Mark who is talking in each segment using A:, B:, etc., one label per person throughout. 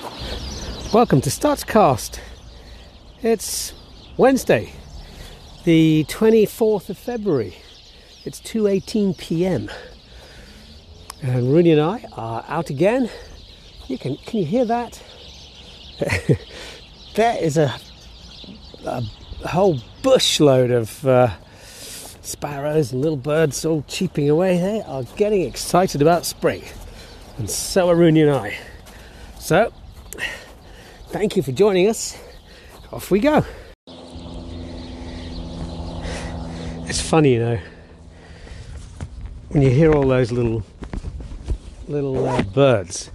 A: Welcome to Stutzcast. It's Wednesday, the 24th of February. It's 2:18 p.m. And Rooney and I are out again. You can can you hear that? there is a, a whole bushload of uh, sparrows and little birds all cheeping away. They are getting excited about spring, and so are Rooney and I. So Thank you for joining us. Off we go. It's funny, you know, when you hear all those little little uh, birds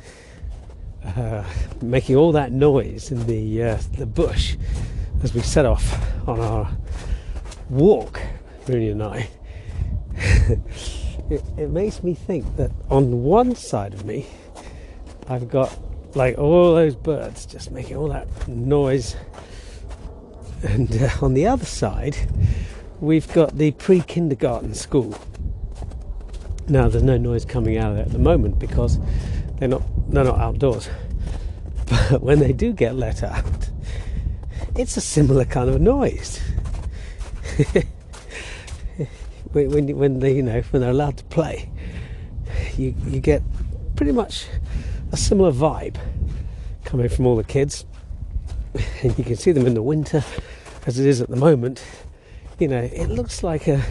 A: uh, making all that noise in the uh, the bush as we set off on our walk, Rooney and I. it, it makes me think that on one side of me, I've got like all those birds just making all that noise. And uh, on the other side, we've got the pre kindergarten school. Now, there's no noise coming out of it at the moment because they're not, they're not outdoors. But when they do get let out, it's a similar kind of noise. when, when they, you know, when they're allowed to play, you, you get pretty much a similar vibe coming from all the kids. And you can see them in the winter as it is at the moment. You know, it looks like a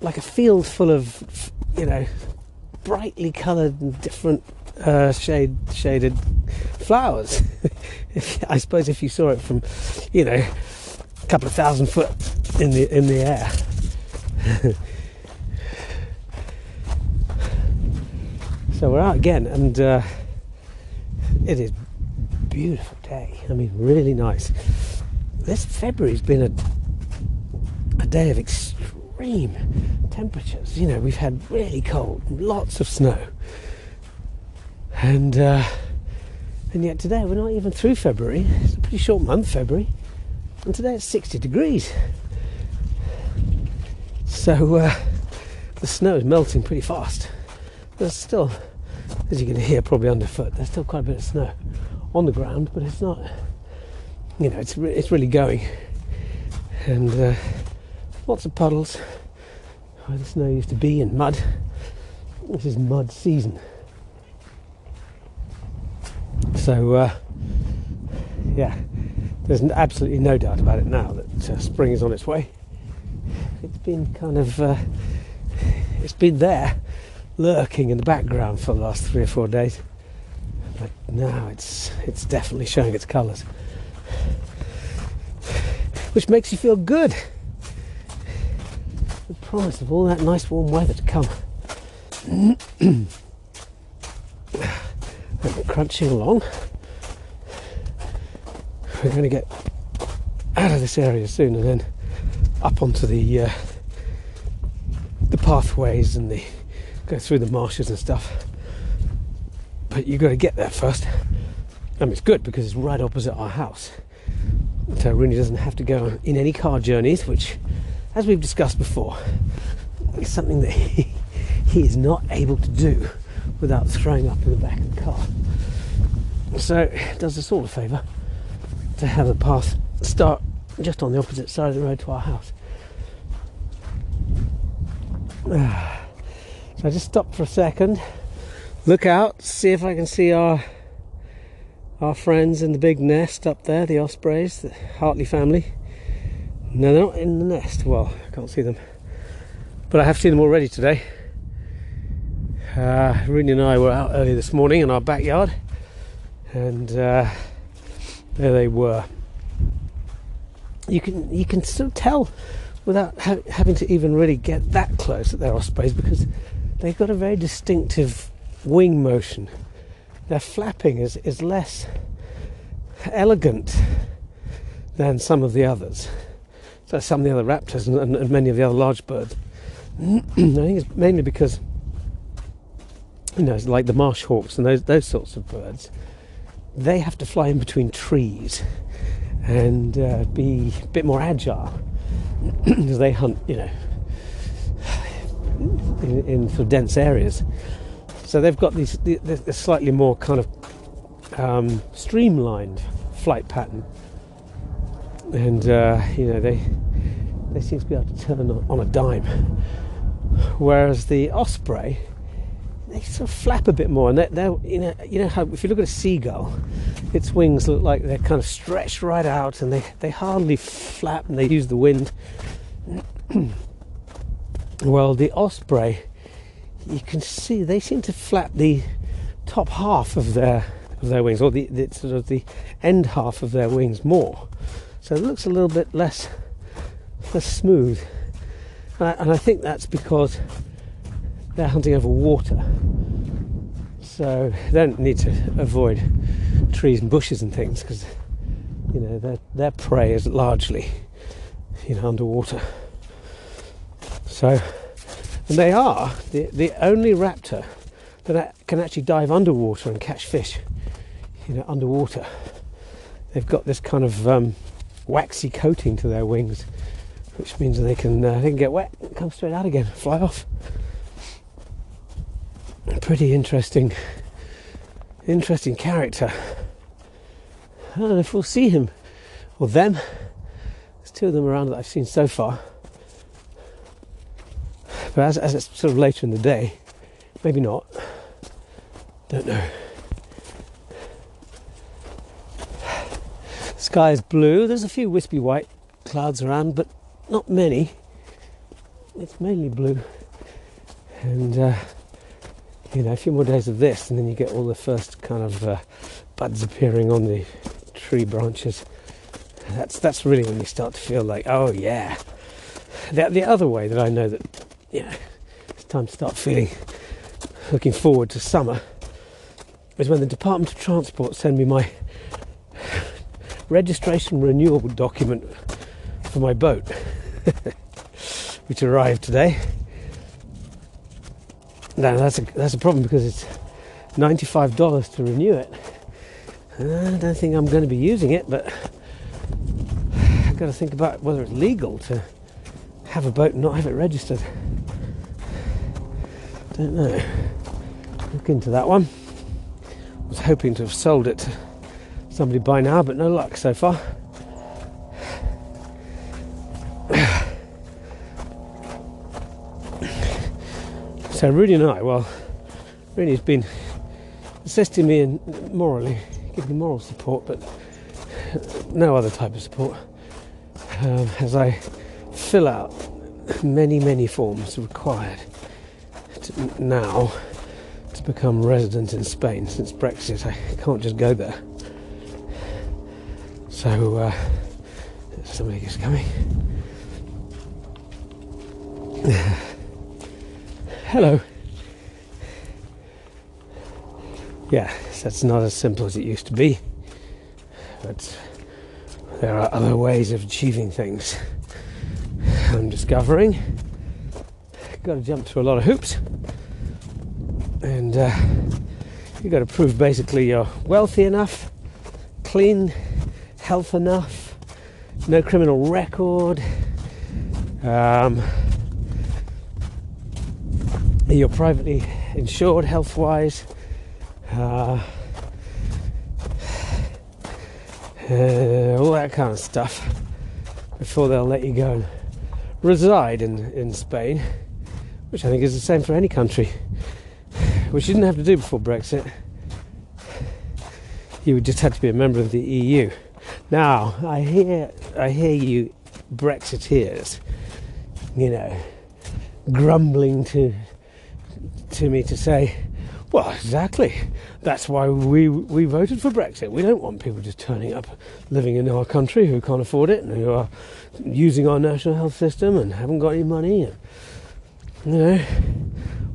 A: like a field full of you know brightly coloured and different uh, shade shaded flowers. I suppose if you saw it from you know a couple of thousand foot in the in the air. So we're out again, and uh, it is beautiful day. I mean, really nice. This February's been a a day of extreme temperatures. You know, we've had really cold, lots of snow, and uh, and yet today we're not even through February. It's a pretty short month, February, and today it's 60 degrees. So uh, the snow is melting pretty fast. There's still as you can hear probably underfoot, there's still quite a bit of snow on the ground, but it's not, you know, it's, it's really going. And uh, lots of puddles where the snow used to be and mud. This is mud season. So, uh, yeah, there's absolutely no doubt about it now that uh, spring is on its way. It's been kind of, uh, it's been there lurking in the background for the last three or four days. But now it's it's definitely showing its colours. Which makes you feel good. The promise of all that nice warm weather to come. and crunching along. We're going to get out of this area soon and then up onto the uh, the pathways and the go through the marshes and stuff. But you've got to get there first. And it's good because it's right opposite our house. So Rooney doesn't have to go in any car journeys, which, as we've discussed before, is something that he, he is not able to do without throwing up in the back of the car. So it does us all a favour to have the path start just on the opposite side of the road to our house. Ah. So I just stop for a second, look out, see if I can see our our friends in the big nest up there, the ospreys, the Hartley family. No, they're not in the nest. Well, I can't see them, but I have seen them already today. Uh, Rooney and I were out early this morning in our backyard, and uh, there they were. You can you can still tell without ha- having to even really get that close that they're ospreys because they've got a very distinctive wing motion. Their flapping is, is less elegant than some of the others. So some of the other raptors and, and, many of the other large birds. I think it's mainly because you know, like the marsh hawks and those those sorts of birds, they have to fly in between trees and uh, be a bit more agile because they hunt, you know, in, in sort of dense areas. So they've got these, these slightly more kind of um, streamlined flight pattern, and uh, you know they they seem to be able to turn on, on a dime. Whereas the osprey, they sort of flap a bit more, and they're, they're you know you know how if you look at a seagull, its wings look like they're kind of stretched right out, and they they hardly flap, and they use the wind. well, the osprey, you can see they seem to flap the top half of their of their wings, or the, the sort of the end half of their wings more. So it looks a little bit less less smooth, and I, and I think that's because they're hunting over water. So they don't need to avoid trees and bushes and things because you know their their prey is largely you know underwater. So and they are the the only raptor that can actually dive underwater and catch fish. You know, underwater. They've got this kind of um, waxy coating to their wings, which means they can uh, they can get wet, come straight out again, fly off. Pretty interesting, interesting character. I don't know if we'll see him or them. There's two of them around that I've seen so far. But as, as it's sort of later in the day, maybe not. Don't know. Sky is blue. There's a few wispy white clouds around, but not many. It's mainly blue. And uh, you know, a few more days of this, and then you get all the first kind of uh, buds appearing on the tree branches. That's that's really when you start to feel like, oh yeah. The, the other way that I know that, yeah, it's time to start feeling, looking forward to summer, is when the Department of Transport send me my registration renewal document for my boat, which arrived today. Now that's a that's a problem because it's ninety five dollars to renew it. Uh, I don't think I'm going to be using it, but I've got to think about whether it's legal to have a boat and not have it registered. Don't know. Look into that one. Was hoping to have sold it to somebody by now, but no luck so far. So Rudy and I, well, Rudy's been assisting me in morally, giving me moral support, but no other type of support. Um, as I fill out many, many forms required now to become resident in Spain. Since Brexit, I can't just go there. So uh, somebody is coming. Hello. Yeah, that's not as simple as it used to be. But there are other ways of achieving things. I'm discovering. Got to jump through a lot of hoops. And uh, you've got to prove basically you're wealthy enough, clean, health enough, no criminal record. Um, you're privately insured health wise. Uh, uh, all that kind of stuff before they'll let you go and reside in, in Spain, which I think is the same for any country, which you didn't have to do before Brexit. You just had to be a member of the EU. Now, I hear, I hear you Brexiteers, you know, grumbling to to me to say, well, exactly. That's why we we voted for Brexit. We don't want people just turning up, living in our country who can't afford it and who are using our national health system and haven't got any money. And, you know,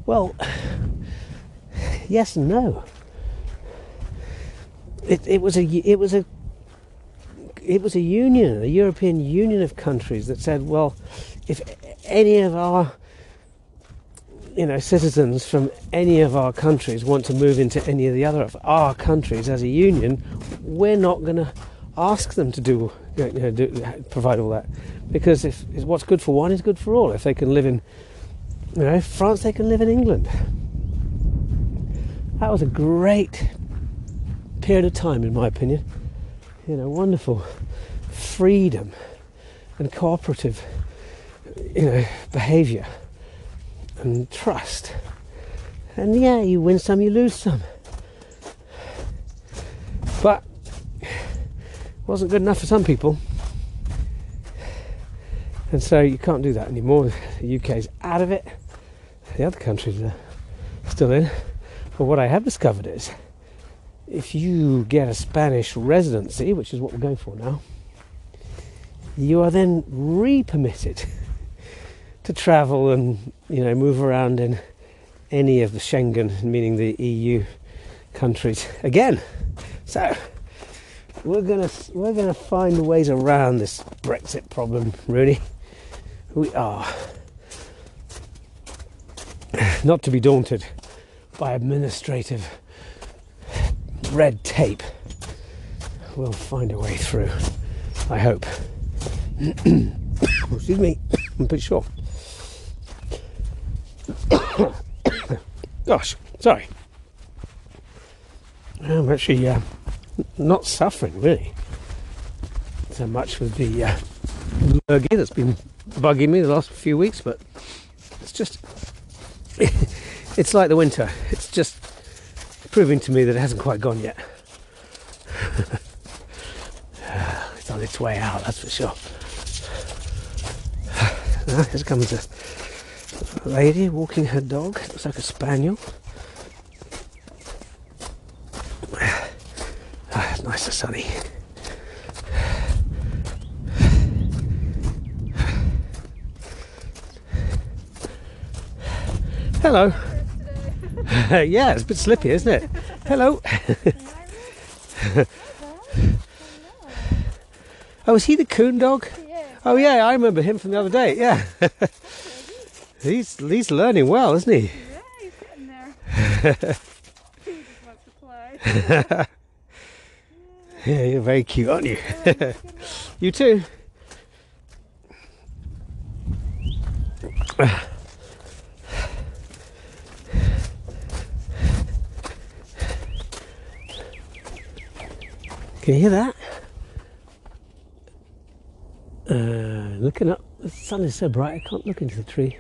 A: well, yes and no. It, it was a it was a it was a union, a European Union of countries that said, well, if any of our you know, citizens from any of our countries want to move into any of the other of our countries as a union, we're not going to ask them to do, you know, do, provide all that, because if, if what's good for one is good for all. If they can live in, you know, France, they can live in England. That was a great period of time, in my opinion. You know, wonderful freedom and cooperative, you know, behaviour and trust. And yeah, you win some, you lose some. But wasn't good enough for some people. And so you can't do that anymore. The UK's out of it. The other countries are still in. But what I have discovered is if you get a Spanish residency, which is what we're going for now, you are then re-permitted to travel and you know move around in any of the Schengen, meaning the EU countries again. So we're gonna we're gonna find ways around this Brexit problem, really. We are not to be daunted by administrative red tape. We'll find a way through. I hope. Excuse me. I'm pretty sure. Gosh, sorry. I'm actually uh, not suffering really so much with the uh, lurgy that's been bugging me the last few weeks, but it's just it's like the winter. It's just proving to me that it hasn't quite gone yet. it's on its way out, that's for sure. Now, here comes a lady walking her dog. Looks like a spaniel. Ah, nice and sunny. Hello. yeah, it's a bit slippy, isn't it? Hello. oh, is he the coon dog? Oh yeah, I remember him from the other day. Yeah. he's he's learning well, isn't he?
B: Yeah, he's getting there. he just wants to.
A: Yeah, you're very cute, aren't you? you too. Can you hear that? Uh, looking up, the sun is so bright I can't look into the tree.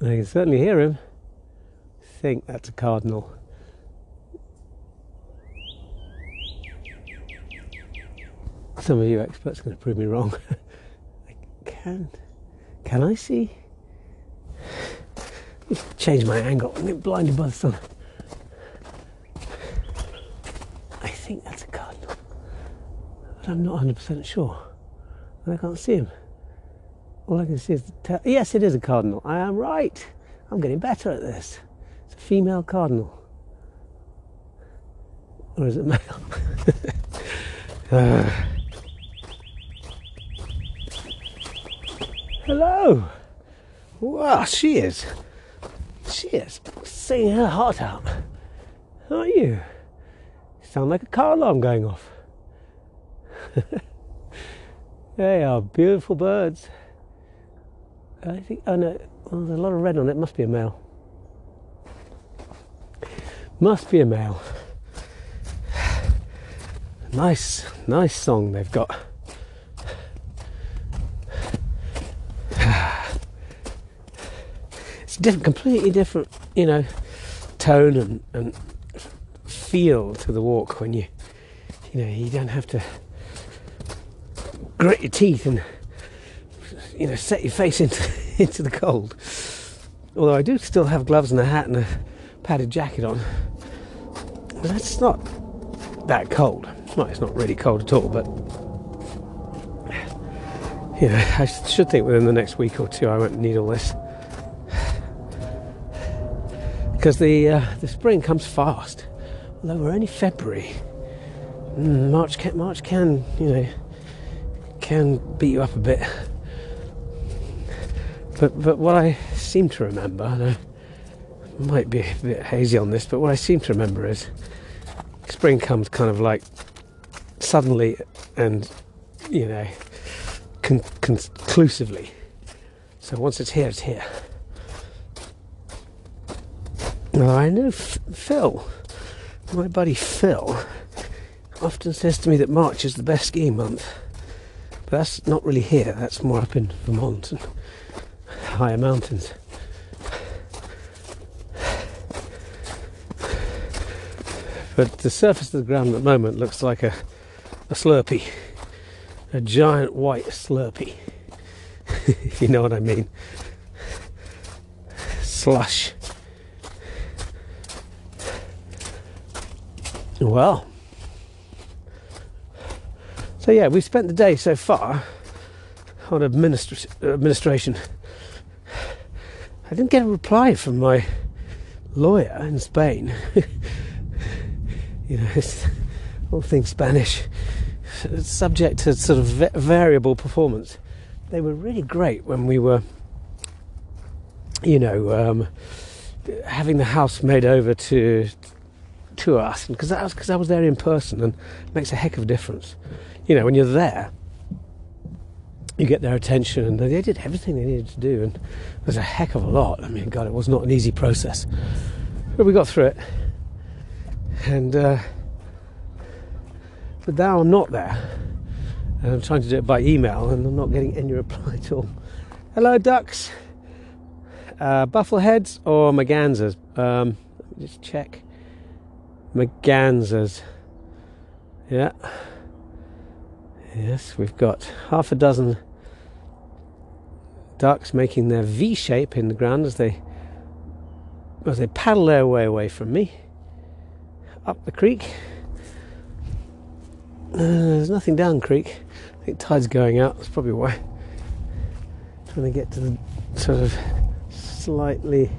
A: I can certainly hear him. I think that's a cardinal. Some of you experts are going to prove me wrong. I can. Can I see? Change my angle. I'm getting blinded by the sun. I think that's a cardinal, but I'm not 100% sure. And I can't see him. All I can see is the tail. Yes, it is a cardinal. I am right. I'm getting better at this. It's a female cardinal. Or is it male? Ah. Hello. Wow, she is. She is singing her heart out. How Aren't you? Sound like a car alarm going off. they are beautiful birds. I think, oh no, well, there's a lot of red on it. Must be a male. Must be a male. Nice, nice song they've got. It's different, completely different, you know, tone and, and feel to the walk when you, you know, you don't have to grit your teeth and, you know, set your face into into the cold. Although I do still have gloves and a hat and a padded jacket on. But that's not that cold. Well, it's not really cold at all, but you know, I should think within the next week or two I won't need all this because the uh, the spring comes fast. Although we're only February, Mm, March can March can you know can beat you up a bit. But but what I seem to remember, and I might be a bit hazy on this, but what I seem to remember is spring comes kind of like suddenly and you know con- conclusively. So once it's here, it's here. Now I know Phil my buddy Phil often says to me that March is the best skiing month. But that's not really here, that's more up in Vermont and higher mountains. But the surface of the ground at the moment looks like a, a slurpee, a giant white slurpee, if you know what I mean. Slush. Well, so yeah, we've spent the day so far on administra- administration. I didn't get a reply from my lawyer in Spain. you know, it's all things Spanish, it's subject to sort of va- variable performance. They were really great when we were, you know, um, having the house made over to to us, because that was because I was there in person, and it makes a heck of a difference. You know, when you're there, you get their attention, and they did everything they needed to do, and there's a heck of a lot. I mean, God, it was not an easy process, but we got through it. And uh, but now I'm not there, and I'm trying to do it by email, and I'm not getting any reply at all. Hello, ducks. Uh, Buffleheads or Mergansers? Um, let me just check. Mergansers. Yeah. Yes, we've got half a dozen ducks making their V shape in the ground as they as they paddle their way away from me up the creek. Uh, there's nothing down creek. I think tide's going out. That's probably why. Trying to get to the sort of slightly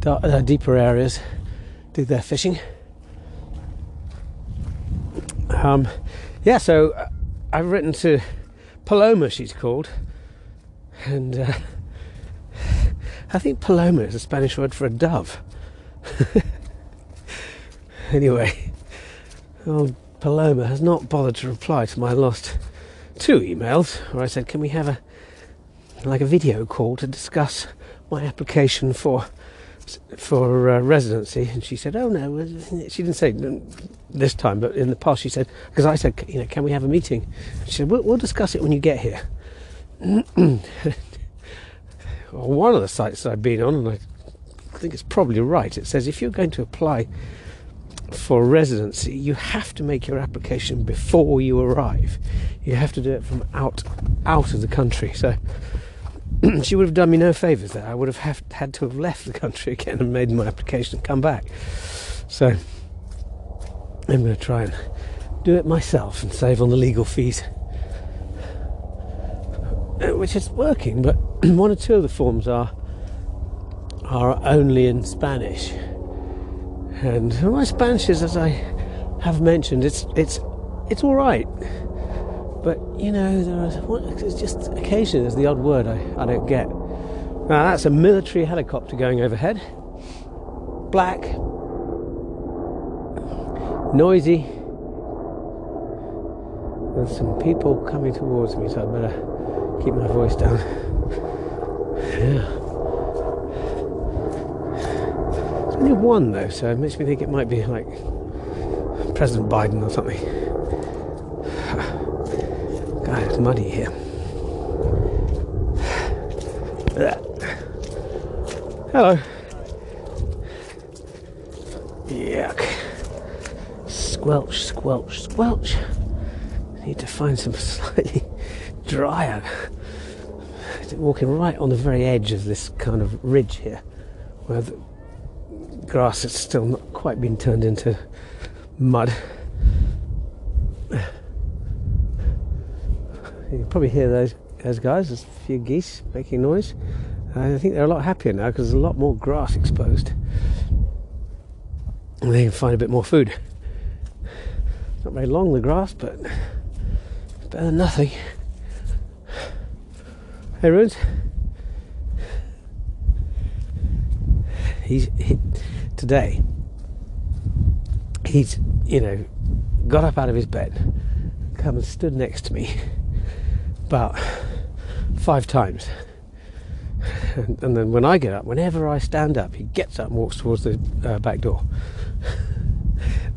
A: dark, uh, deeper areas, do their fishing. Um, yeah, so uh, I've written to Paloma, she's called, and uh, I think Paloma is a Spanish word for a dove. anyway, old Paloma has not bothered to reply to my last two emails where I said, "Can we have a like a video call to discuss my application for for uh, residency?" And she said, "Oh no," she didn't say this time, but in the past she said, because I said, you know, can we have a meeting? She said, we'll, we'll discuss it when you get here. well, one of the sites I've been on, and I think it's probably right, it says if you're going to apply for residency, you have to make your application before you arrive. You have to do it from out out of the country. So she would have done me no favours there. I would have, have had to have left the country again and made my application and come back. So I'm going to try and do it myself and save on the legal fees. Uh, which is working, but one or two of the forms are are only in Spanish. And my Spanish is, as I have mentioned, it's it's it's all right. But you know, there are it's just occasionally there's the odd word I, I don't get. Now that's a military helicopter going overhead. Black, noisy. There's some people coming towards me, so I better keep my voice down. Yeah. There's only one though, so it makes me think it might be like President Biden or something. It's muddy here. Hello. Yuck. Squelch, squelch, squelch. Need to find some slightly drier. Walking right on the very edge of this kind of ridge here, where the grass has still not quite been turned into mud. Can probably hear those those guys. There's a few geese making noise. I think they're a lot happier now because there's a lot more grass exposed. And they can find a bit more food. Not very long the grass, but better than nothing. Hey, Runes. He's he, today. He's you know got up out of his bed, come and stood next to me about five times. And, and then when I get up, whenever I stand up, he gets up and walks towards the uh, back door.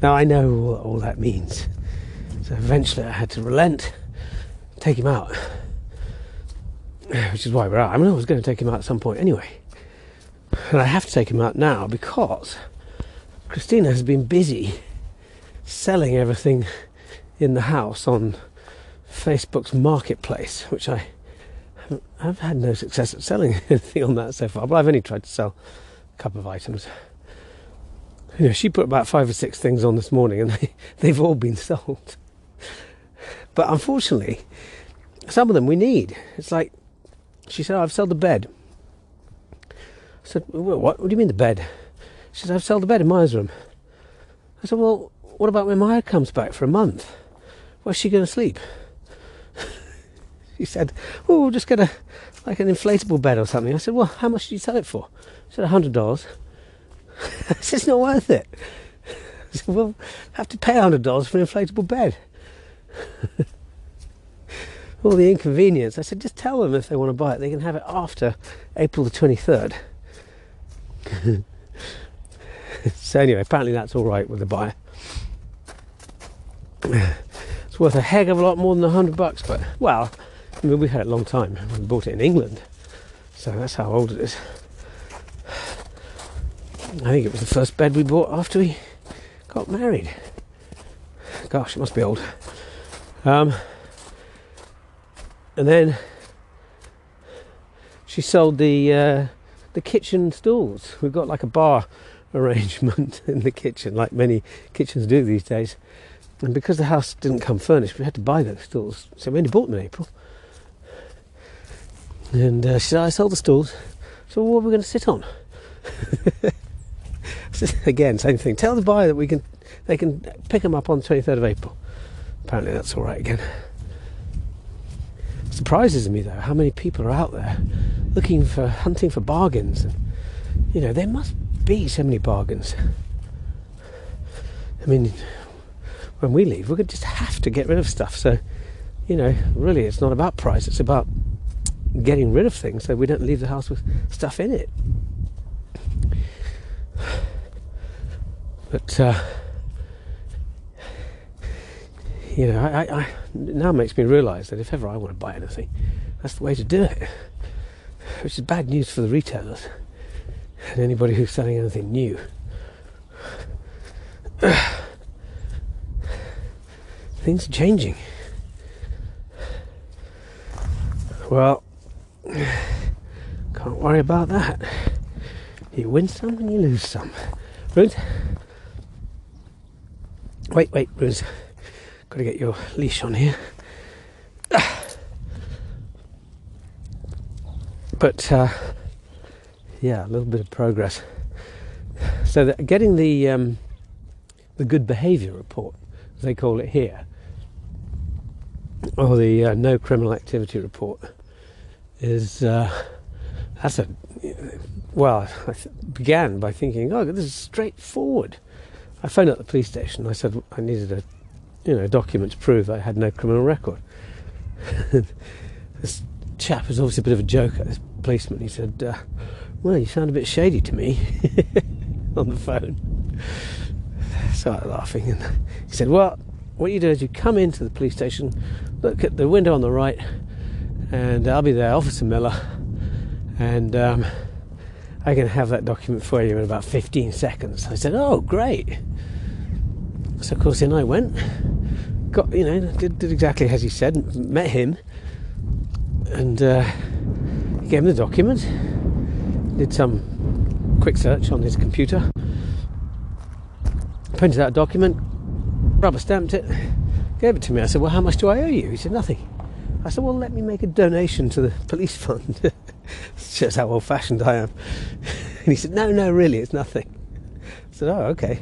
A: Now I know what all that means. So eventually I had to relent, take him out. Which is why we're out. I mean, I was going to take him out at some point anyway. And I have to take him out now because Christina has been busy selling everything in the house on Facebook's marketplace, which I I've had no success at selling anything on that so far, but I've only tried to sell a couple of items. You know, she put about five or six things on this morning and they, they've all been sold. But unfortunately, some of them we need. It's like, she said, oh, I've sold the bed. I said, well, what, what do you mean the bed? She said, I've sold the bed in Maya's room. I said, well, what about when Maya comes back for a month? Where's she going to sleep? She said, oh, we'll just get a, like an inflatable bed or something. I said, well, how much did you sell it for? He said, $100. I said, it's not worth it. I said, well, I have to pay $100 for an inflatable bed. All the inconvenience. I said, just tell them if they want to buy it, they can have it after April the 23rd. so, anyway, apparently that's all right with the buyer. It's worth a heck of a lot more than a hundred bucks, but well, I mean, we've had it a long time. We bought it in England, so that's how old it is. I think it was the first bed we bought after we got married. Gosh, it must be old. Um, and then she sold the uh, the kitchen stools. We've got like a bar arrangement in the kitchen, like many kitchens do these days. And because the house didn't come furnished, we had to buy those stools. So we only bought them in April. And uh, she said, I sold the stools. So what are we going to sit on? Again, same thing. Tell the buyer that we can, they can pick them up on the 23rd of April. Apparently that's all right again. Surprises me though how many people are out there looking for, hunting for bargains. And, you know, there must be so many bargains. I mean, when we leave, we're going to just have to get rid of stuff. So, you know, really, it's not about price, it's about getting rid of things so we don't leave the house with stuff in it. But, uh, you know, I, I, now makes me realise that if ever I want to buy anything, that's the way to do it. Which is bad news for the retailers and anybody who's selling anything new. Things are changing. Well, can't worry about that. You win some and you lose some. Ruth? Wait, wait, Ruth. Got to get your leash on here. But uh, yeah, a little bit of progress. So getting the um, the good behaviour report, as they call it here, or the uh, no criminal activity report, is uh, that's a well. I began by thinking, oh, this is straightforward. I phoned up the police station. I said I needed a you know document to prove I had no criminal record. this chap was obviously a bit of a joker. This policeman. He said, uh, "Well, you sound a bit shady to me." on the phone. Started laughing, and he said, "Well, what you do is you come into the police station, look at the window on the right, and I'll be there, Officer Miller, and um, I can have that document for you in about 15 seconds." I said, "Oh, great!" So of course, in I went, got you know, did, did exactly as he said, met him, and uh, gave him the document, did some quick search on his computer, printed out a document, rubber stamped it, gave it to me. I said, Well, how much do I owe you? He said, Nothing. I said, Well, let me make a donation to the police fund. Shows how old fashioned I am. And he said, No, no, really, it's nothing. I said, Oh, okay.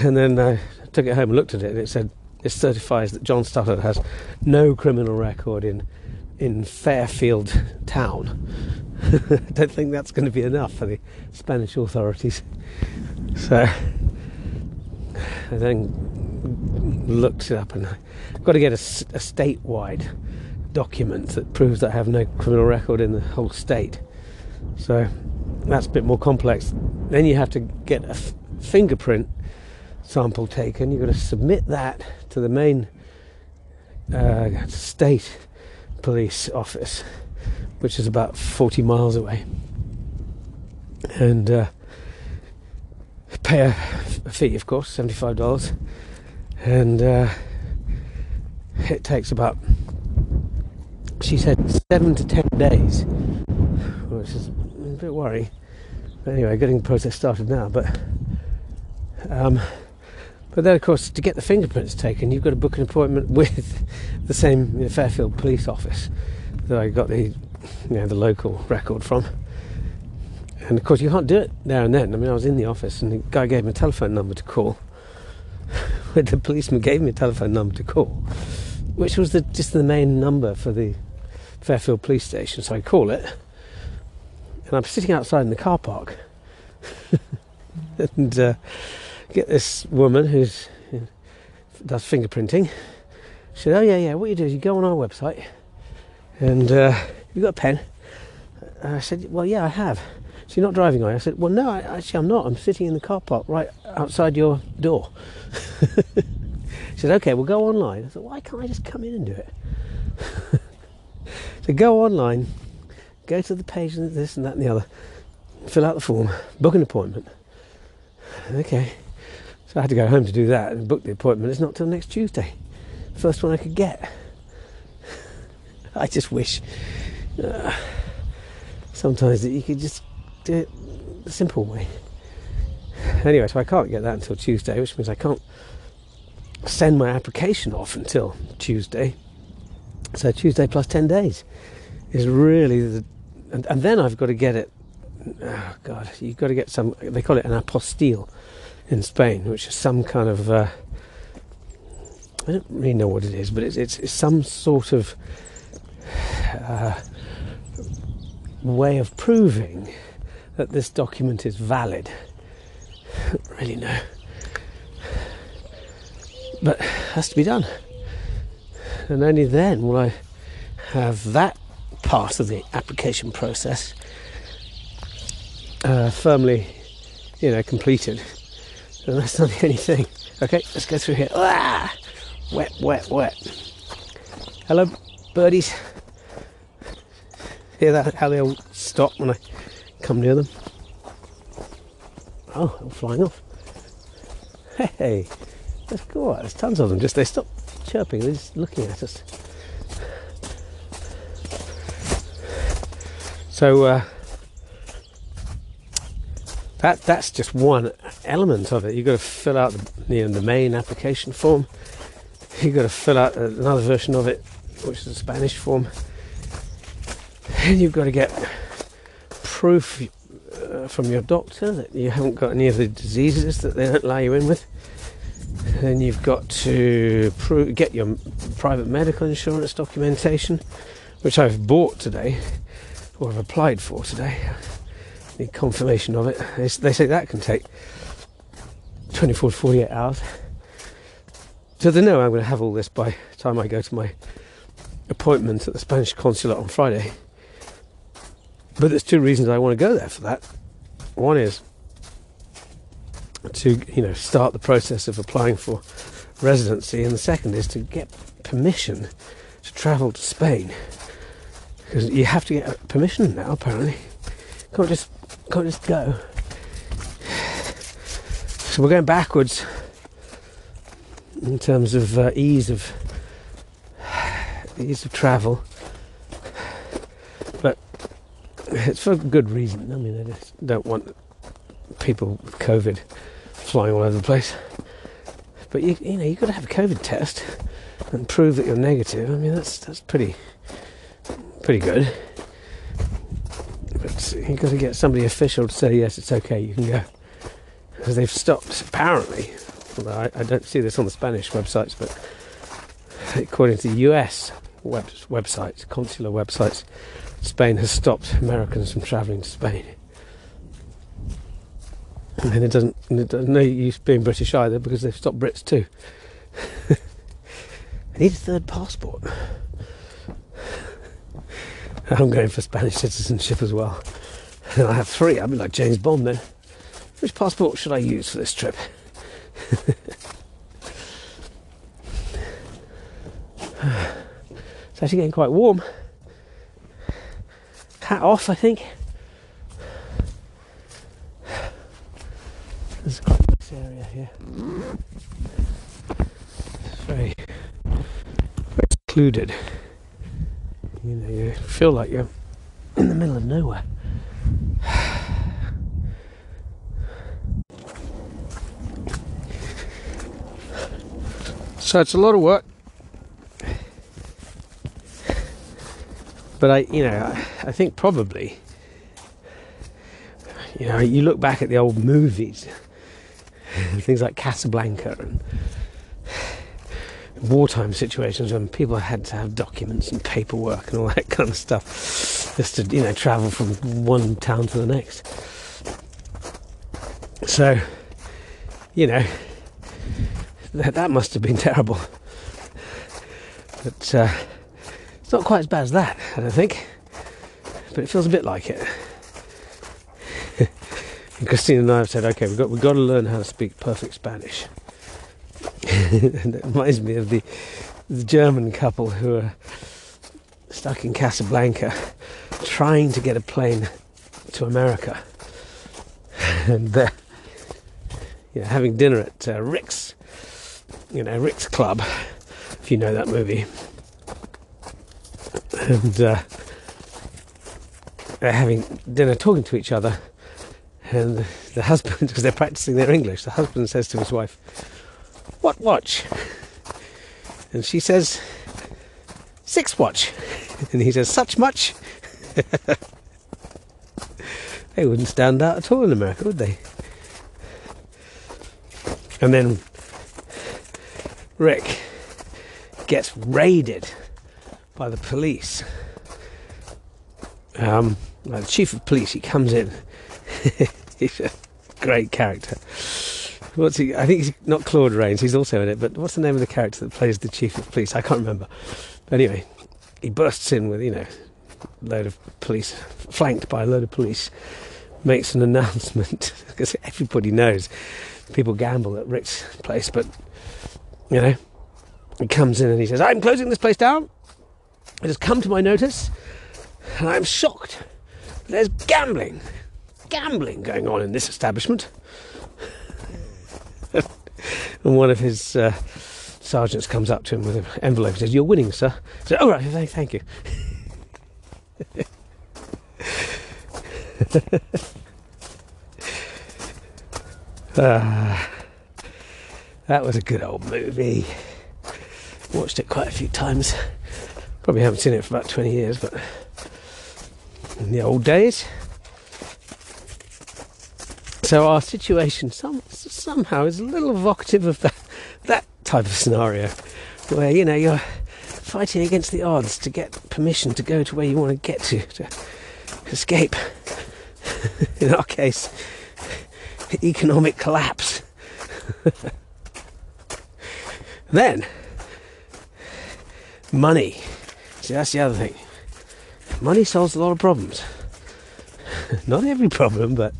A: And then I took it home and looked at it, and it said, It certifies that John Stutter has no criminal record in, in Fairfield town. I don't think that's going to be enough for the Spanish authorities. So I then looked it up and I've got to get a, a statewide document that proves that I have no criminal record in the whole state. So that's a bit more complex. Then you have to get a f- fingerprint sample taken. You've got to submit that to the main uh, state police office, which is about 40 miles away, and uh, pay a, fee, of course, $75. And uh, it takes about, she said, seven to ten days, which is a bit worrying. But anyway, getting the process started now. But um, but then, of course, to get the fingerprints taken, you've got to book an appointment with the same Fairfield police office that I got the you know the local record from. And of course, you can't do it there and then. I mean, I was in the office, and the guy gave me a telephone number to call. the policeman gave me a telephone number to call, which was the, just the main number for the Fairfield police station. So I call it, and I'm sitting outside in the car park, and uh, get this woman who's does fingerprinting. She said, "Oh yeah, yeah. What you do is you go on our website, and uh, you got a pen." I said, "Well, yeah, I have." So you're not driving, are you? I said, "Well, no, I, actually, I'm not. I'm sitting in the car park right outside your door." she said, "Okay, we'll go online." I said, "Why can't I just come in and do it?" so go online, go to the page and this and that and the other, fill out the form, book an appointment. Okay. So I had to go home to do that and book the appointment. It's not till next Tuesday. First one I could get. I just wish uh, sometimes that you could just do it the simple way. Anyway, so I can't get that until Tuesday, which means I can't send my application off until Tuesday. So Tuesday plus 10 days is really the. And, and then I've got to get it. Oh, God, you've got to get some. They call it an apostille in Spain, which is some kind of. Uh, I don't really know what it is, but it's, it's, it's some sort of uh, way of proving that this document is valid. Really know. But has to be done. And only then will I have that part of the application process uh, firmly, you know, completed. And that's not the only thing. Okay, let's go through here. Ah! Wet, wet, wet. Hello, birdies. Hear that? How they all stop when I come near them? Oh, they're flying off. Hey, that's cool. There's tons of them. Just they stop chirping. They're just looking at us. So uh, that that's just one element of it. You've got to fill out the, you know, the main application form. You've got to fill out another version of it, which is a Spanish form. And you've got to get proof uh, from your doctor that you haven't got any of the diseases that they don't allow you in with. Then you've got to pro- get your private medical insurance documentation, which I've bought today, or I've applied for today. Need confirmation of it. They, they say that can take 24 to 48 hours. So they know I'm going to have all this by the time I go to my appointment at the Spanish consulate on Friday. But there's two reasons I want to go there for that. One is to you know start the process of applying for residency, and the second is to get permission to travel to Spain because you have to get permission now. Apparently, can't just can't just go. So we're going backwards in terms of uh, ease of ease of travel, but it's for good reason. I mean, I just don't want people with COVID flying all over the place. But you, you know, you've got to have a COVID test and prove that you're negative. I mean, that's that's pretty pretty good. But you've got to get somebody official to say yes, it's okay, you can go, because they've stopped. Apparently, well, I, I don't see this on the Spanish websites, but according to US web, websites, consular websites, Spain has stopped Americans from travelling to Spain. And it doesn't, it doesn't no use being British either because they've stopped Brits too. I need a third passport. I'm going for Spanish citizenship as well. I have three. I'd be like James Bond then. Which passport should I use for this trip? it's actually getting quite warm. Hat off, I think. This is quite a nice area here. It's very, very secluded. You know, you feel like you're in the middle of nowhere. So it's a lot of work. But I, you know, I, think probably, you know, you look back at the old movies, things like Casablanca and wartime situations when people had to have documents and paperwork and all that kind of stuff just to, you know, travel from one town to the next. So, you know, that, that must have been terrible. But uh, it's not quite as bad as that, I don't think. But it feels a bit like it. Christine and I have said, okay, we've got, we've got to learn how to speak perfect Spanish. and it reminds me of the, the German couple who are stuck in Casablanca trying to get a plane to America. and they're you know, having dinner at uh, Rick's, you know, Rick's Club, if you know that movie. And uh, they're having dinner talking to each other. And the husband, because they're practicing their English, the husband says to his wife, What watch? And she says, Six watch. And he says, Such much? they wouldn't stand out at all in America, would they? And then Rick gets raided by the police. Um, like the chief of police, he comes in. he's a great character. What's he? I think he's not Claude Rains. He's also in it. But what's the name of the character that plays the chief of police? I can't remember. Anyway, he bursts in with you know, a load of police, flanked by a load of police, makes an announcement because everybody knows people gamble at Rick's place, but you know, he comes in and he says, "I'm closing this place down. It has come to my notice, and I'm shocked. There's gambling, gambling going on in this establishment." and one of his uh, sergeants comes up to him with an envelope and says, "You're winning, sir." He says, "Oh right, thank, thank you." Ah, that was a good old movie. Watched it quite a few times. Probably haven't seen it for about 20 years, but in the old days. So our situation some, somehow is a little evocative of that, that type of scenario, where you know you're fighting against the odds to get permission to go to where you want to get to, to escape. in our case, economic collapse. then, money. See, that's the other thing. Money solves a lot of problems. Not every problem, but,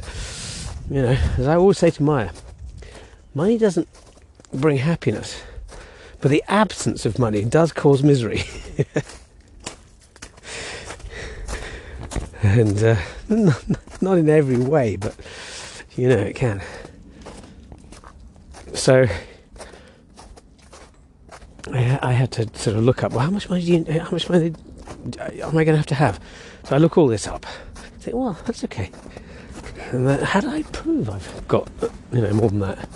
A: you know, as I always say to Maya, money doesn't bring happiness, but the absence of money does cause misery. and uh, not in every way, but you know it can. So I, I had to sort of look up. Well, how much money do you? How much money am I going to have to have? So I look all this up. I think, well, that's okay. And then, how do I prove I've got you know more than that?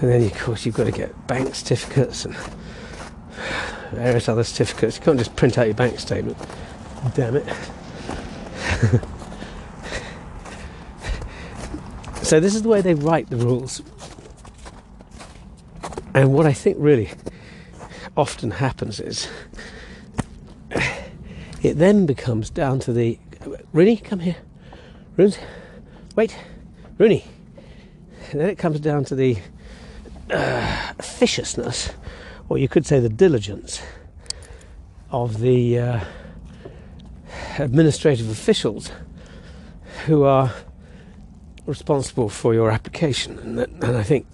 A: And then of course you've got to get bank certificates and various other certificates. You can't just print out your bank statement. Damn it. so this is the way they write the rules. And what I think really often happens is it then becomes down to the Rooney, come here. Rooney, wait, Rooney. And then it comes down to the uh, officiousness, or you could say the diligence of the uh, administrative officials who are responsible for your application. And, that, and I think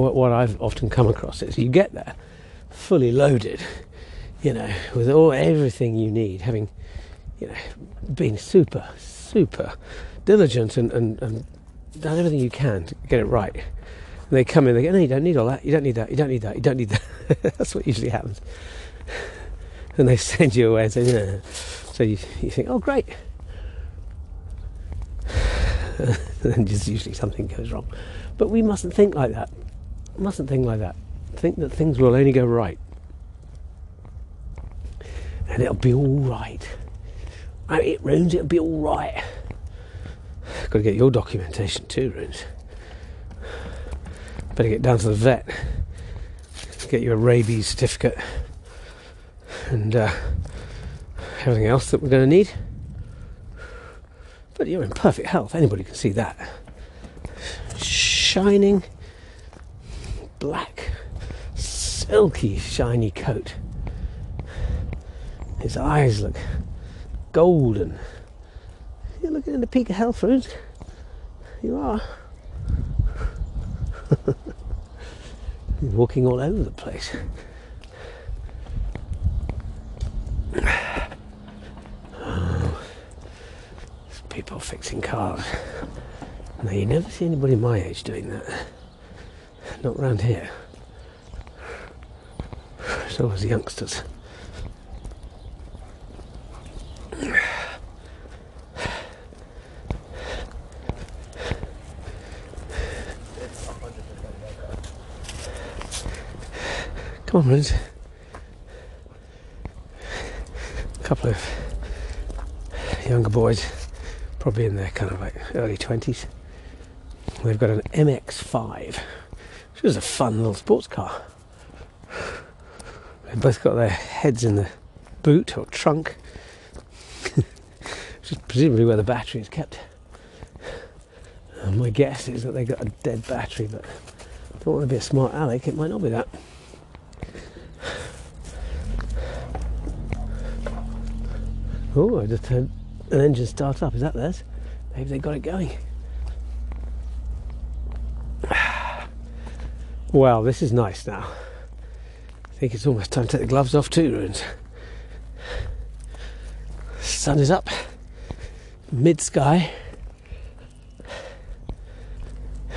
A: what, I've often come across is you get there fully loaded, you know, with all everything you need, having, you know, been super, super diligent and, and, and done everything you can to get it right. And they come in, they go, no, you don't need all that, you don't need that, you don't need that, you don't need that. That's what usually happens. And they send you away and say. So you, you think, oh, great. and then just usually something goes wrong. But we mustn't think like that. Mustn't think like that. Think that things will only go right. And it'll be all right. I mean, it runes, it'll be all right. Got to get your documentation too, Runes. Better get down to the vet. Get you a rabies certificate. And uh, everything else that we're going to need. But you're in perfect health. Anybody can see that. Shining black, silky, shiny coat. His eyes look golden. You're looking at the peak of health, Runes. You are. You're walking all over the place. People fixing cars. Now, you never see anybody my age doing that. Not round here. It's always the youngsters. Come on, Runes. A couple of younger boys, probably in their kind of like early 20s. They've got an MX5, which is a fun little sports car. They've both got their heads in the boot or trunk, which is presumably where the battery is kept. And my guess is that they got a dead battery, but I don't want to be a smart aleck, it might not be that. Oh, I just heard an engine start up. Is that theirs? Maybe they got it going. Well, this is nice now. I think it's almost time to take the gloves off too, Runes. Sun is up, mid sky.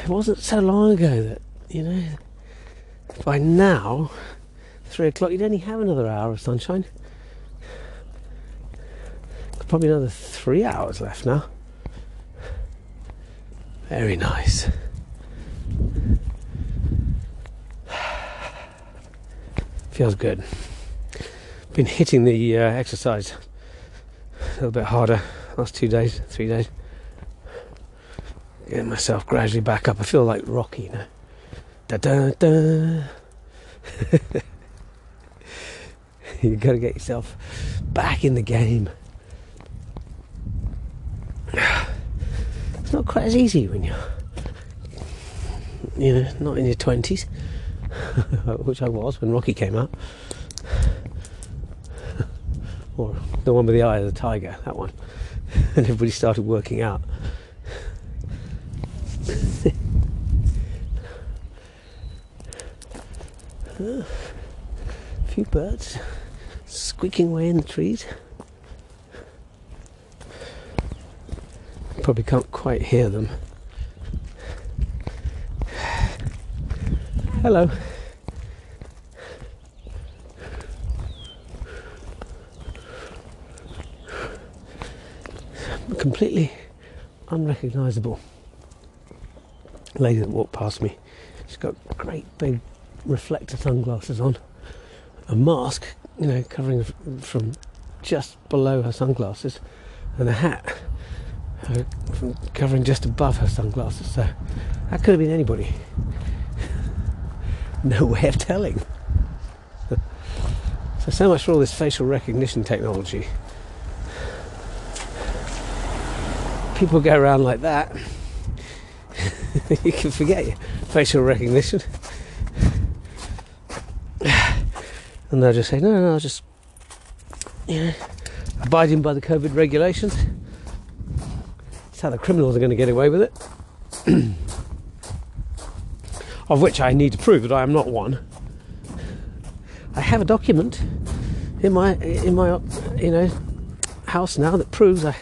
A: It wasn't so long ago that, you know, by now, three o'clock, you'd only have another hour of sunshine. Probably another three hours left now. Very nice. Feels good. Been hitting the uh, exercise a little bit harder last two days, three days. Getting myself gradually back up. I feel like Rocky now. Da da da. you got to get yourself back in the game. It's not quite as easy when you're, you know, not in your twenties, which I was when Rocky came out, or the one with the eye of the tiger, that one, and everybody started working out. a few birds squeaking away in the trees. Probably can't quite hear them. Hello. Completely unrecognisable lady that walked past me. She's got great big reflector sunglasses on, a mask, you know, covering from just below her sunglasses, and a hat uh, covering just above her sunglasses. So that could have been anybody. no way of telling. so so much for all this facial recognition technology. People go around like that. you can forget your facial recognition. And they'll just say, no, no, I'll just, you know, abiding by the COVID regulations That's how the criminals are going to get away with it. of which I need to prove that I am not one. I have a document in my in my you know house now that proves I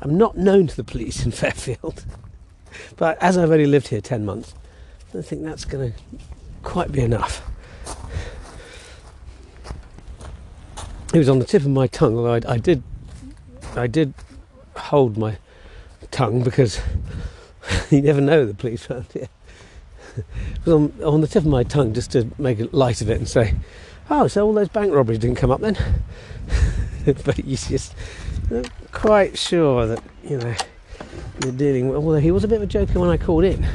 A: am not known to the police in Fairfield. But as I've only lived here ten months, I don't think that's going to quite be enough. It was on the tip of my tongue, although I, I did I did hold my tongue because you never know the police around here. Was on, on the tip of my tongue just to make light of it and say, oh, so all those bank robberies didn't come up then? but you just not quite sure that, you know, you're dealing with, although he was a bit of a joker when I called in.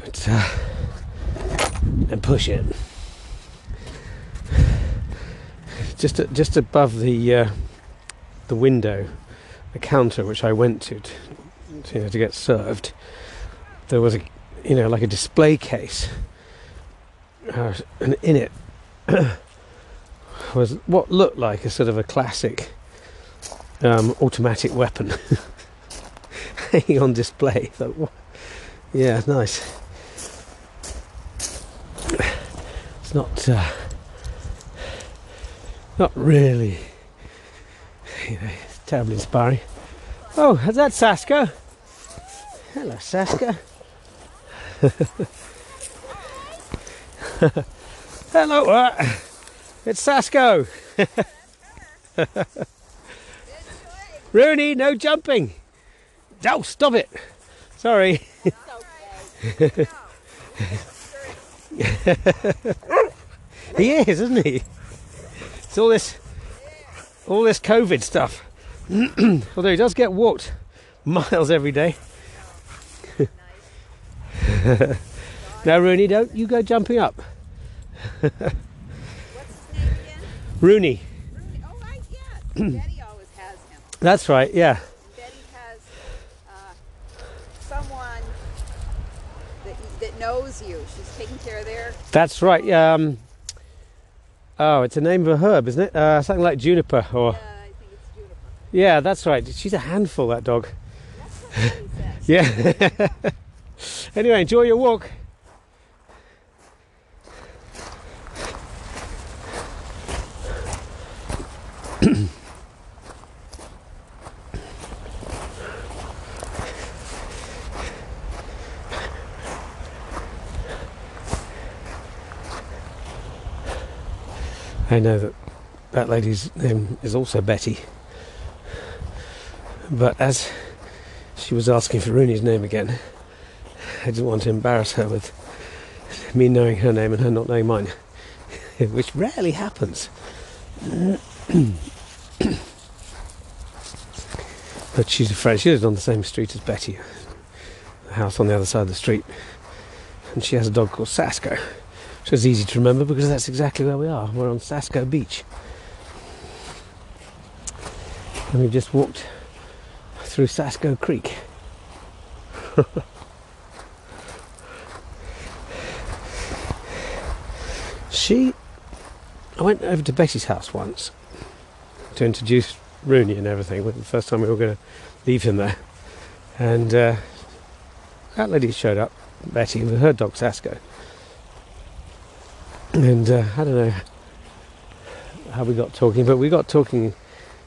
A: But, uh, and push it. Just, just above the, uh, the window, the counter which I went to, to, to, you know, to get served, there was a, you know, like a display case, uh, and in it was what looked like a sort of a classic um, automatic weapon hanging on display. Yeah, nice. It's not uh, not really you know, terribly inspiring. Oh, is that Sasco? Hello, Sasco. Hello, uh, it's Sasco. Rooney, no jumping. Oh, stop it. Sorry. he is, isn't he? It's all this, all this COVID stuff. Although he does get walked miles every day. now, Rooney, don't you go jumping up.
C: What's his name again?
A: Rooney.
C: Rooney. Oh, right, yeah. Betty always has him.
A: That's right. Yeah.
C: Betty has uh, someone that, that knows you. She's taking care of their.
A: That's right. yeah, Um, oh, it's a name of a herb, isn't it? Uh, something like juniper, or
C: Uh, I think it's Juniper.
A: yeah, that's right. She's a handful, that dog.
C: That's what Betty says.
A: Yeah. anyway, enjoy your walk. I know that that lady's name is also Betty. But as she was asking for Rooney's name again, I didn't want to embarrass her with me knowing her name and her not knowing mine, which rarely happens. but she's afraid. She lives on the same street as Betty, the house on the other side of the street, and she has a dog called Sasco, which is easy to remember because that's exactly where we are. We're on Sasco Beach, and we've just walked through Sasco Creek. she, I went over to Betty's house once to introduce Rooney and everything. The first time we were going to leave him there, and uh, that lady showed up, Betty, with her dog Sasco, and uh, I don't know how we got talking, but we got talking.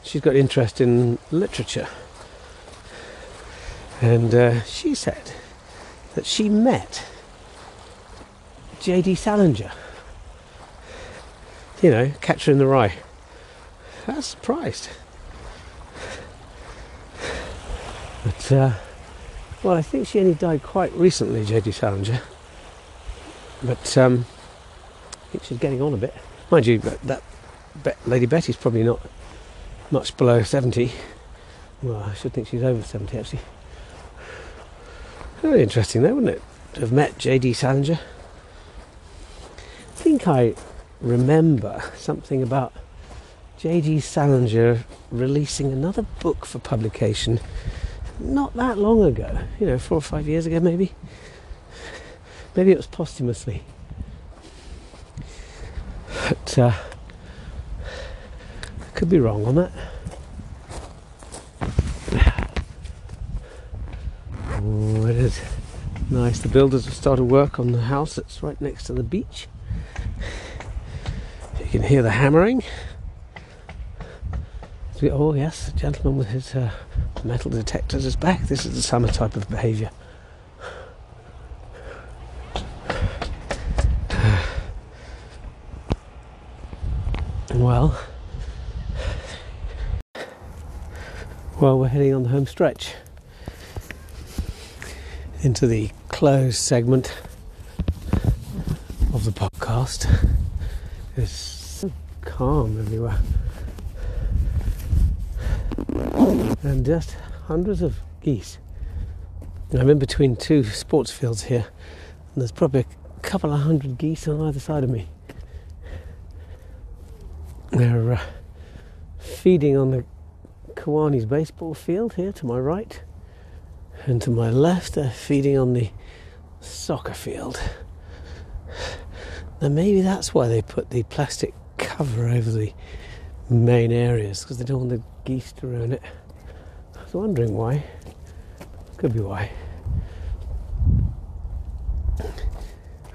A: She's got interest in literature. And uh, she said that she met J.D. Salinger. You know, Catcher in the Rye. Was surprised. But, uh, well, I think she only died quite recently, J.D. Salinger. But um, I think she's getting on a bit. Mind you, that Be- Lady Betty's probably not much below 70. Well, I should think she's over 70 actually. Very interesting, though, wouldn't it? To have met J.D. Salinger. I think I remember something about J.D. Salinger releasing another book for publication not that long ago, you know, four or five years ago maybe. Maybe it was posthumously. But uh, I could be wrong on that. Oh, it is nice. The builders have started work on the house that's right next to the beach. Can hear the hammering. Oh yes, the gentleman with his uh, metal detectors is back. This is the summer type of behaviour. Well, well, we're heading on the home stretch into the closed segment of the podcast. It's calm everywhere, and just hundreds of geese. I'm in between two sports fields here, and there's probably a couple of hundred geese on either side of me. They're uh, feeding on the Kiwanis baseball field here to my right, and to my left, they're feeding on the soccer field. Now, maybe that's why they put the plastic cover over the main areas because they don't want the geese to ruin it. I was wondering why. Could be why.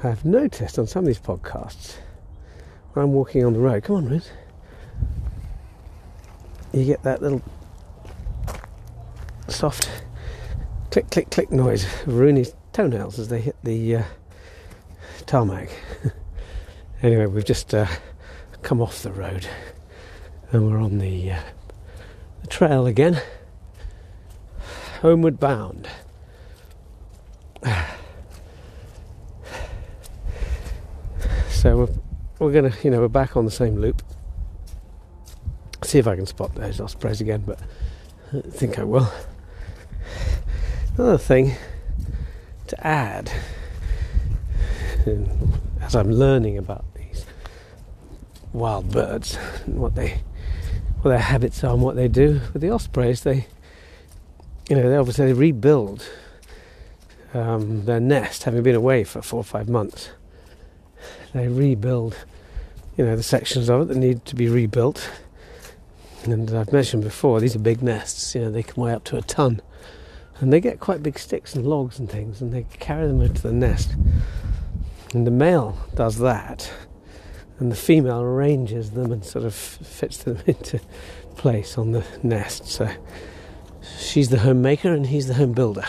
A: I've noticed on some of these podcasts when I'm walking on the road, come on, Ruth, you get that little soft click, click, click noise of Rooney's toenails as they hit the uh, tarmac. anyway, we've just uh, come off the road and we're on the, uh, the trail again, homeward bound. So we're, we're gonna, you know, we're back on the same loop. See if I can spot those ospreys again, but I think I will. Another thing to add, as I'm learning about wild birds and what they, what their habits are and what they do with the ospreys, they, you know, they obviously rebuild um, their nest, having been away for four or five months. They rebuild, you know, the sections of it that need to be rebuilt. And I've mentioned before, these are big nests. You know, they can weigh up to a ton, and they get quite big sticks and logs and things, and they carry them into the nest. And the male does that, and the female arranges them and sort of fits them into place on the nest. So she's the homemaker, and he's the home builder.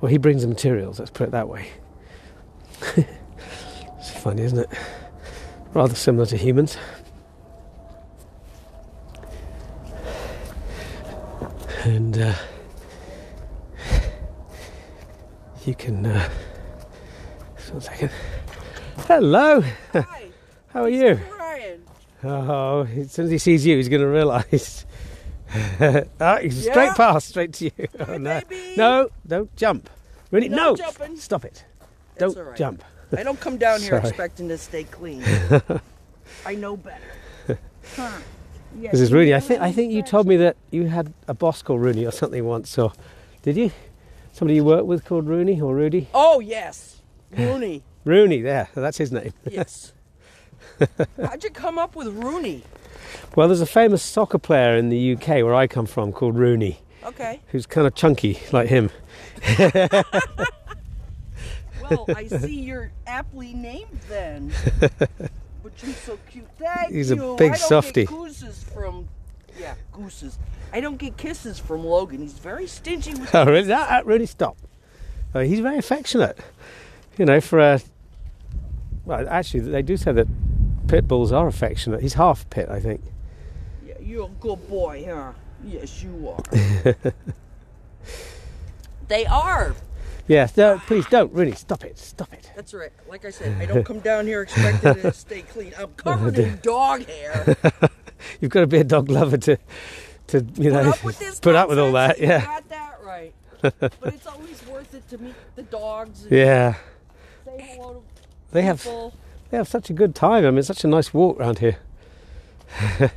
A: Well, he brings the materials. Let's put it that way. it's funny, isn't it? Rather similar to humans. and uh, you can. Uh, one second. Hello. How are you?
D: Ryan.
A: Oh, as soon as he sees you, he's going to realise. ah, he's
D: Yeah?
A: straight past, straight to you. Oh, no. no, don't jump. Really?
D: No jumping.
A: Stop it.
D: That's
A: Don't
D: right.
A: jump.
D: I don't come down here
A: Sorry.
D: expecting to stay clean. I know better. Huh. Yeah,
A: This is Rooney. I think I think you told me that you had a boss called Rooney or something once. Or did you? Somebody you worked with called Rooney or Rudy?
D: Oh yes, Rooney.
A: Rooney. There, that's his name.
D: Yes. How'd you come up with Rooney?
A: Well, there's a famous soccer player in the UK where I come from called Rooney,
D: Okay.
A: who's kind of chunky like him.
D: Well, I see you're aptly named then. But you're so cute. Thank
A: He's a big
D: I don't
A: softy.
D: Get gooses from. Yeah, gooses. I don't get kisses from Logan. He's very stingy with.
A: Oh, really? That, that really stop. Uh, he's very affectionate. You know, for a. Well, actually, they do say that pit bulls are affectionate. He's half pit, I think.
D: Yeah, you're a good boy, huh? Yes, you are. they are.
A: Yes. No, please don't. Really, stop it. Stop it.
D: That's right. Like I said, I don't come down here expecting to stay clean. I'm covered in dog hair.
A: You've got to be a dog lover to, to you
D: Put
A: know,
D: up
A: put up with all that. Yeah.
D: got that right. But it's always worth it to meet the dogs and
A: Yeah.
D: say hello to
A: They have
D: people.
A: They have such a good time. I mean, it's such a nice walk around here.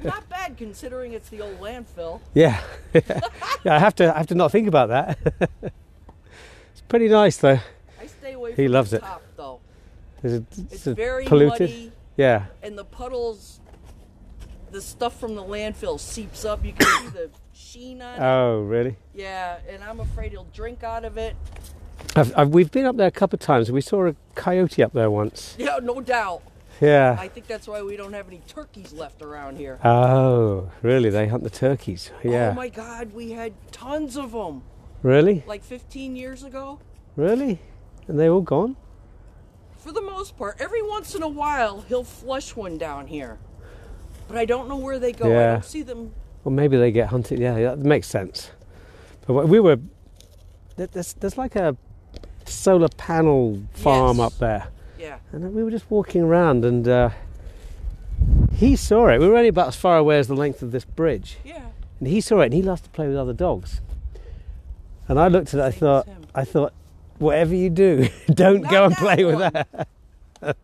D: Not bad considering it's the old landfill.
A: Yeah. yeah. I have to I have to not think about that. it's pretty nice though.
D: I stay away
A: He
D: from
A: loves
D: the
A: it.
D: top though.
A: Is it
D: It's very
A: polluted?
D: muddy
A: Yeah.
D: and the puddles the stuff from the landfill seeps up. You can see the sheen on it.
A: Oh, really?
D: Yeah, and I'm afraid he'll drink out of it.
A: I've, I've, we've been up there a couple of times. We saw a coyote up there once.
D: Yeah, no doubt.
A: Yeah.
D: I think that's why we don't have any turkeys left around here.
A: Oh, really? They hunt the turkeys. Oh yeah.
D: Oh my God, we had tons of them
A: really?
D: like 15 years ago.
A: Really? And they all gone?
D: For the most part, every once in a while he'll flush one down here, but I don't know where they go. I don't see them.
A: Well, maybe they get hunted. Yeah, that makes sense. But we were there's there's like a solar panel farm
D: Yes.
A: up there,
D: Yeah.
A: and we were just walking around, and uh, he saw it. We were only about as far away as the length of this bridge,
D: Yeah.
A: and he saw it, and he loves to play with other dogs. And I looked at it. I thought,
D: him.
A: I thought, whatever you do, don't go and play with that.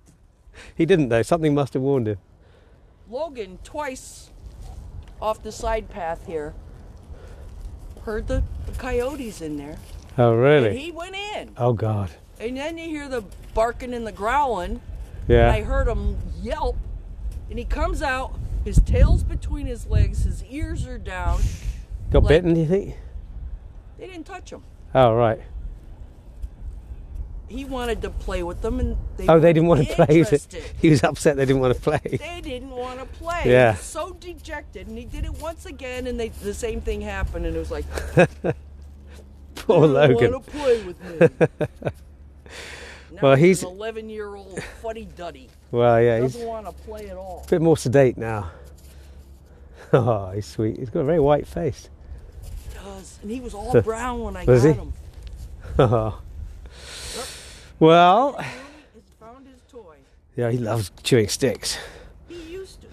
A: he didn't though. Something must have warned him.
D: Logan twice off the side path here heard the, the coyotes in there,
A: Oh
D: and
A: really?
D: he went in.
A: Oh God.
D: And then you hear the barking and the growling. Yeah. And I heard him yelp, and he comes out. His tail's between his legs. His ears are down.
A: Got
D: like-
A: bitten? Do you think?
D: They didn't touch him.
A: Oh right.
D: He wanted to play with them, and they
A: Oh, they didn't want to play. He was, he was upset they didn't want to play.
D: They didn't want to play.
A: Yeah.
D: He was so dejected, and he did it once again, and they, the same thing happened, and it was like,
A: Poor
D: "You
A: Logan.
D: play with me?
A: Well,
D: he's,
A: he's-
D: an 11 year old fuddy duddy.
A: Well, yeah, he's
D: Doesn't want to play at all.
A: a bit more sedate now. Oh, he's sweet. He's got a very white face.
D: Does. And he was all brown when I
A: Was
D: got
A: he?
D: him.
A: Oh. Well,
D: Rooney found his toy.
A: yeah, he loves chewing sticks.
D: He used to.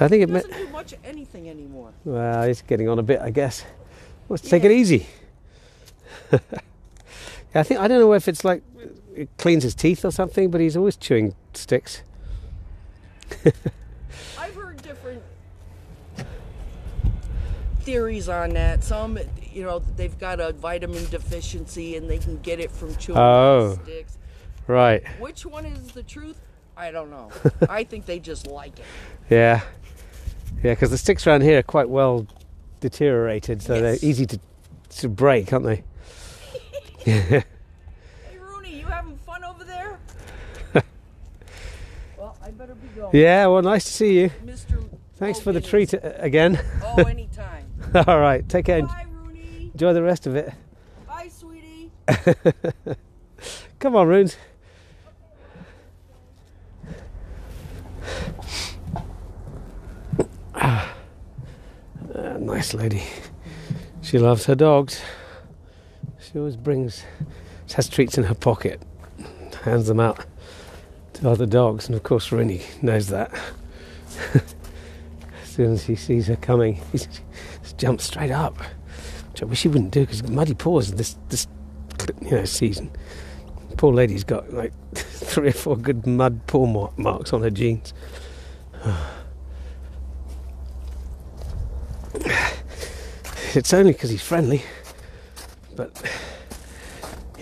A: I think
D: He
A: it meant.
D: doesn't do much of anything anymore.
A: Well, he's getting on a bit, I guess. Let's take it easy. yeah, I think I don't know if it's like it cleans his teeth or something, but he's always chewing sticks.
D: I've heard different theories on that. Some, you know, they've got a vitamin deficiency and they can get it from chewing
A: Oh.
D: sticks.
A: Right.
D: Which one is the truth? I don't know. I think they just like it.
A: Yeah. Yeah, because the sticks around here are quite well deteriorated, so
D: Yes.
A: they're easy to to break, aren't they?
D: Hey, Rooney, you having fun over there? well, I better be going.
A: Yeah. Well, nice to see you.
D: Mr.
A: Thanks for the treat uh, again.
D: Oh, anytime.
A: All right. Take care.
D: Bye, Rooney.
A: Enjoy the rest of it.
D: Bye, sweetie.
A: Come on, Runes. Ah, Ah, nice lady. She loves her dogs. She always brings, she has treats in her pocket, hands them out to other dogs, and of course, Rooney knows that. as soon as he sees her coming, he jumps straight up. Which I wish he wouldn't do because muddy paws this this you know season. Poor lady's got like three or four good mud paw mar- marks on her jeans. It's only because he's friendly, but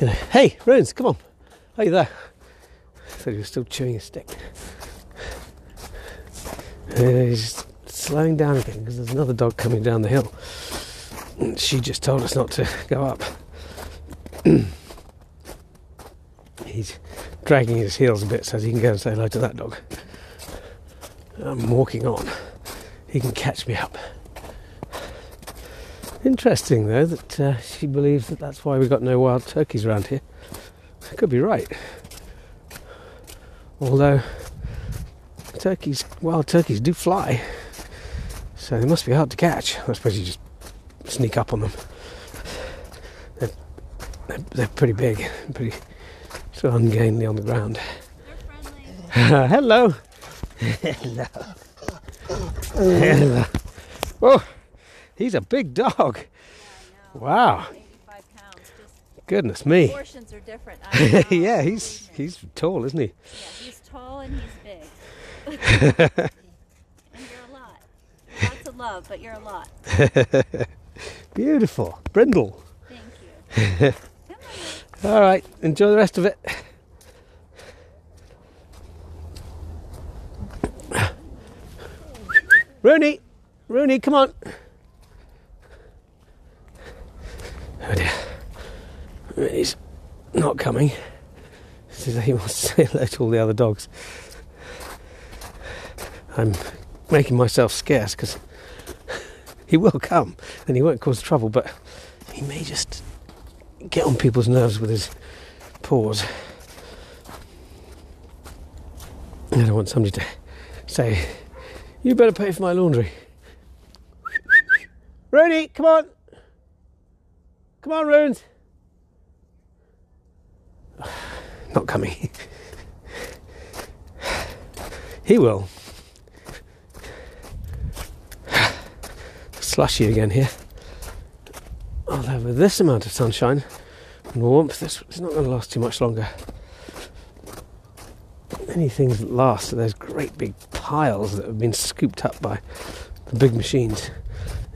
A: you know. Hey, Runes, come on. Are you there? Thought he was still chewing a stick. Uh, he's slowing down again because there's another dog coming down the hill. And she just told us not to go up. He's dragging his heels a bit so he can go and say hello to that dog. I'm walking on. He can catch me up. Interesting, though, that uh, she believes that that's why we've got no wild turkeys around here. I could be right. Although turkeys, wild turkeys do fly, so they must be hard to catch. I suppose you just sneak up on them. They're, they're, they're pretty big, pretty sort of ungainly on the ground.
B: They're friendly.
A: Hello. Hello. Hello. Oh, he's a big dog.
B: Know.
A: Wow.
B: 85 pounds.
A: Goodness me.
B: portions are different.
A: Yeah, he's he's tall, isn't he?
B: Yeah, he's tall and he's big. and you're a lot. Lots of love, but you're a lot.
A: Beautiful. Brindle.
B: Thank you.
A: All right, enjoy the rest of it. Rooney, Rooney, come on. Oh dear. He's not coming. He wants to say hello to all the other dogs. I'm making myself scarce because he will come and he won't cause trouble, but he may just get on people's nerves with his paws. I don't want somebody to say, You better pay for my laundry. Rooney, come on. Come on, Runes. Not coming. he will. Slushy again here. Although with this amount of sunshine and warmth, this it's not going to last too much longer. Many things that last are those great big piles that have been scooped up by the big machines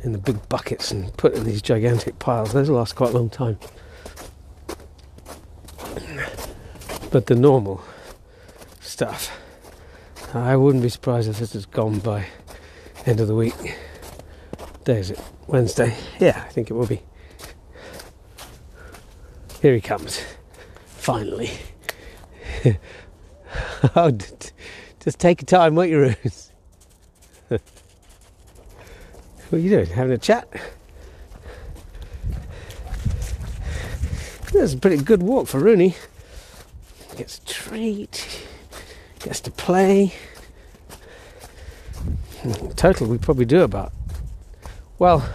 A: in the big buckets and put in these gigantic piles. Those last quite a long time. But the normal stuff, I wouldn't be surprised if this is gone by end of the week. Day is it? Wednesday? Yeah, I think it will be. Here he comes. Finally. oh, just take your time, won't you, Rose? what are you doing? Having a chat? That's a pretty good walk for Rooney. Gets a treat, gets to play. In total, we probably do about. Well,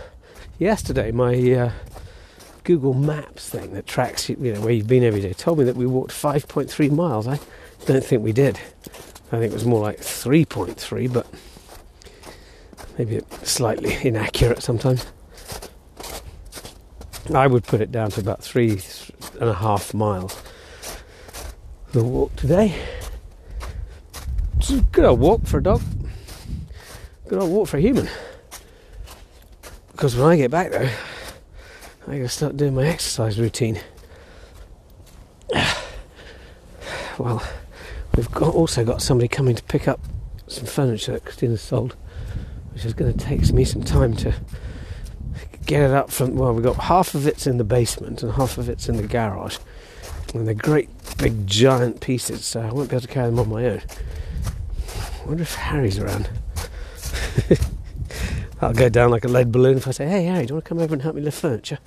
A: yesterday, my uh, Google Maps thing that tracks you, you know, where you've been every day told me that we walked 5.3 miles. I don't think we did. I think it was more like 3.3, but maybe slightly inaccurate sometimes. I would put it down to about three and a half miles. The walk today. It's a good old walk for a dog. Good old walk for a human. Because when I get back though, I gotta start doing my exercise routine. Well, we've got, also got somebody coming to pick up some furniture that Christina's sold, which is going to take me some time to get it up from. Well, we've got half of it's in the basement and half of it's in the garage, and they're great big giant pieces, so I won't be able to carry them on my own. I wonder if Harry's around. I'll go down like a lead balloon if I say, "Hey, Harry, do you want to come over and help me lift furniture?"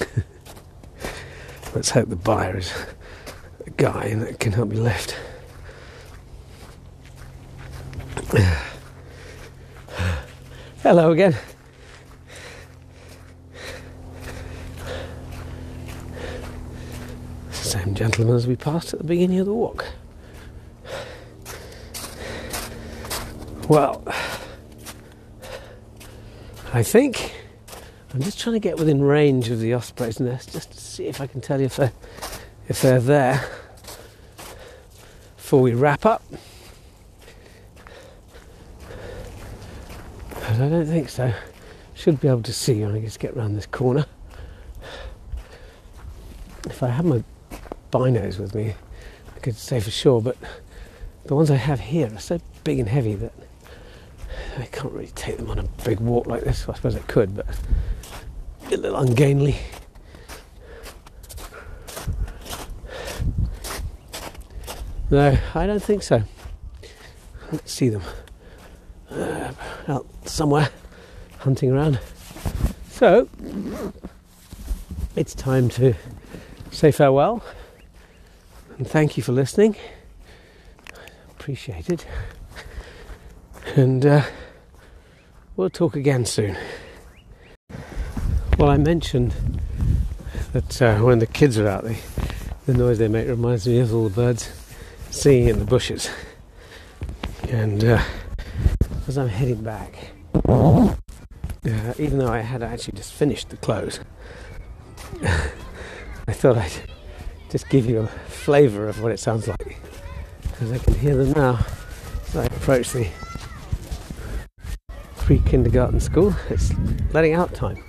A: Let's hope the buyer is a guy that can help me lift. Hello again. Same gentleman as we passed at the beginning of the walk. Well, I think I'm just trying to get within range of the osprey's nest just to see if I can tell you if they're, if they're there before we wrap up. But I don't think so. Should be able to see when I just get round this corner. If I had my binos with me, I could say for sure, but the ones I have here are so big and heavy that I can't really take them on a big walk like this. I suppose I could, but a little ungainly. No, I don't think so. Let's see them uh, out somewhere hunting around. So it's time to say farewell and thank you for listening. Appreciate it. And uh, we'll talk again soon. Well, I mentioned that uh, when the kids are out, the, the noise they make reminds me of all the birds singing in the bushes. And uh, as I'm heading back, uh, even though I had actually just finished the clothes, I thought I'd just give you a flavour of what it sounds like. Because I can hear them now as I approach the pre kindergarten school. It's letting out time.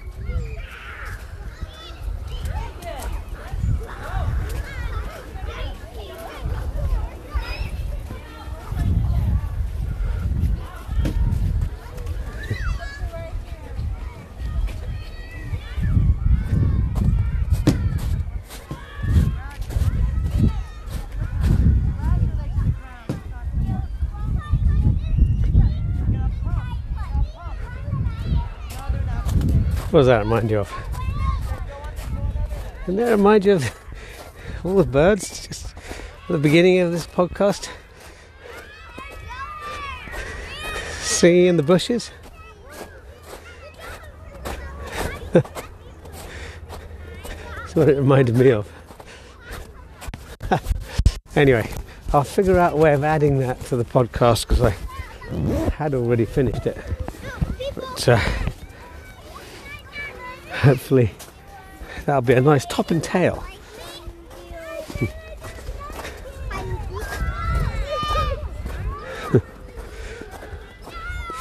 A: What does that remind you of? And that remind you of all the birds just at the beginning of this podcast? Singing in the bushes? That's what it reminded me of. anyway, I'll figure out a way of adding that to the podcast because I had already finished it. But uh, hopefully that'll be a nice top and tail.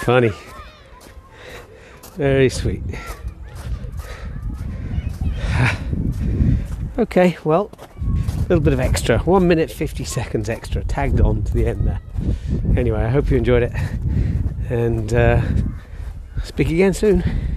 A: Funny. Very sweet. okay, well, a little bit of extra. One minute, 50 seconds extra tagged on to the end there. Anyway, I hope you enjoyed it. And uh, speak again soon.